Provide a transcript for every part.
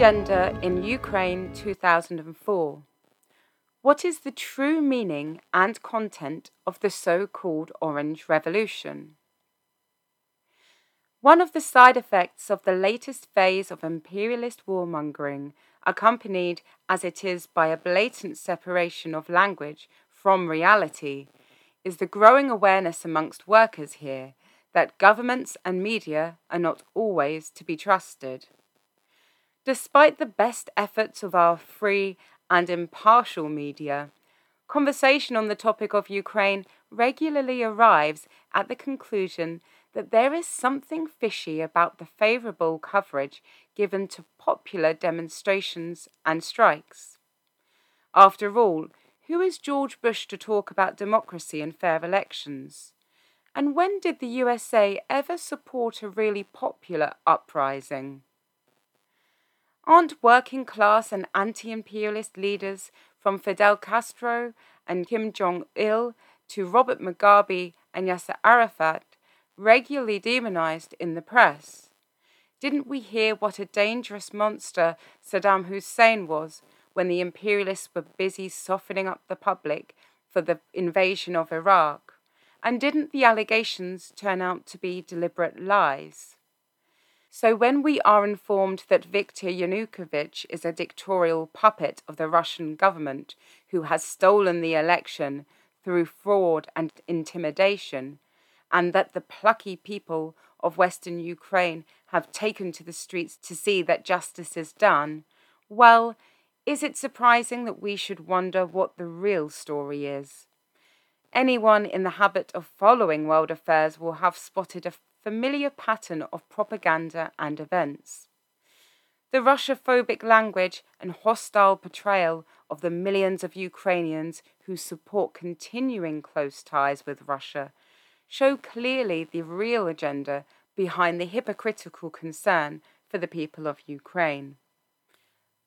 agenda in Ukraine 2004. What is the true meaning and content of the so called Orange Revolution? One of the side effects of the latest phase of imperialist warmongering, accompanied as it is by a blatant separation of language from reality, is the growing awareness amongst workers here that governments and media are not always to be trusted. Despite the best efforts of our free and impartial media, conversation on the topic of Ukraine regularly arrives at the conclusion that there is something fishy about the favourable coverage given to popular demonstrations and strikes. After all, who is George Bush to talk about democracy and fair elections? And when did the USA ever support a really popular uprising? Aren't working class and anti imperialist leaders from Fidel Castro and Kim Jong il to Robert Mugabe and Yasser Arafat regularly demonized in the press? Didn't we hear what a dangerous monster Saddam Hussein was when the imperialists were busy softening up the public for the invasion of Iraq? And didn't the allegations turn out to be deliberate lies? So, when we are informed that Viktor Yanukovych is a dictatorial puppet of the Russian government who has stolen the election through fraud and intimidation, and that the plucky people of Western Ukraine have taken to the streets to see that justice is done, well, is it surprising that we should wonder what the real story is? Anyone in the habit of following world affairs will have spotted a familiar pattern of propaganda and events. The Russophobic language and hostile portrayal of the millions of Ukrainians who support continuing close ties with Russia show clearly the real agenda behind the hypocritical concern for the people of Ukraine.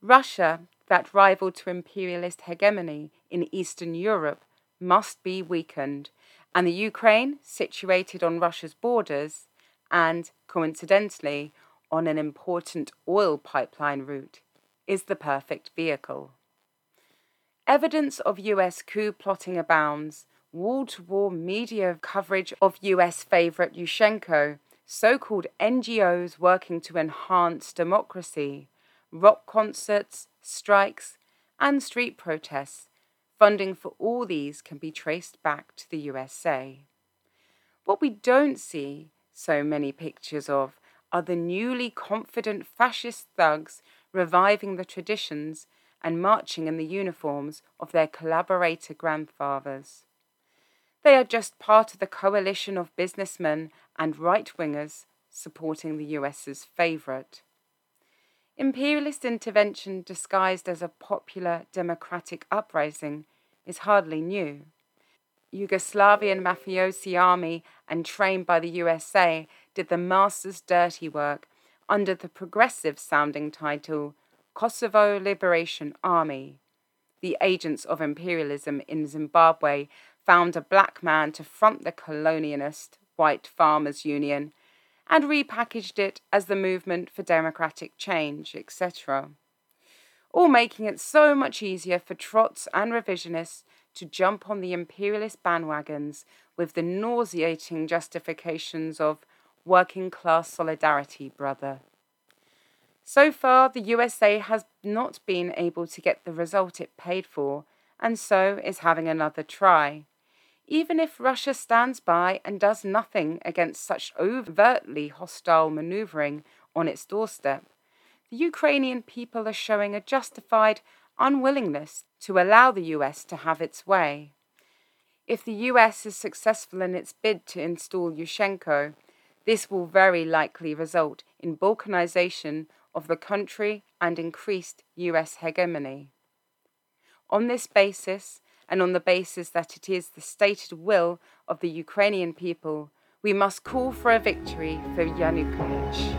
Russia, that rival to imperialist hegemony in Eastern Europe, must be weakened and the Ukraine, situated on Russia's borders and, coincidentally, on an important oil pipeline route, is the perfect vehicle. Evidence of US coup plotting abounds, wall to wall media coverage of US favourite Yushchenko, so called NGOs working to enhance democracy, rock concerts, strikes, and street protests Funding for all these can be traced back to the USA. What we don't see so many pictures of are the newly confident fascist thugs reviving the traditions and marching in the uniforms of their collaborator grandfathers. They are just part of the coalition of businessmen and right wingers supporting the US's favourite. Imperialist intervention disguised as a popular democratic uprising is hardly new. Yugoslavian mafiosi army and trained by the USA did the master's dirty work under the progressive sounding title Kosovo Liberation Army. The agents of imperialism in Zimbabwe found a black man to front the colonialist White Farmers Union and repackaged it as the Movement for Democratic Change, etc. All making it so much easier for trots and revisionists to jump on the imperialist bandwagons with the nauseating justifications of working class solidarity, brother. So far, the USA has not been able to get the result it paid for, and so is having another try even if Russia stands by and does nothing against such overtly hostile maneuvering on its doorstep, the Ukrainian people are showing a justified unwillingness to allow the US to have its way. If the US is successful in its bid to install Yushchenko, this will very likely result in balkanization of the country and increased US hegemony. On this basis, and on the basis that it is the stated will of the Ukrainian people, we must call for a victory for Yanukovych.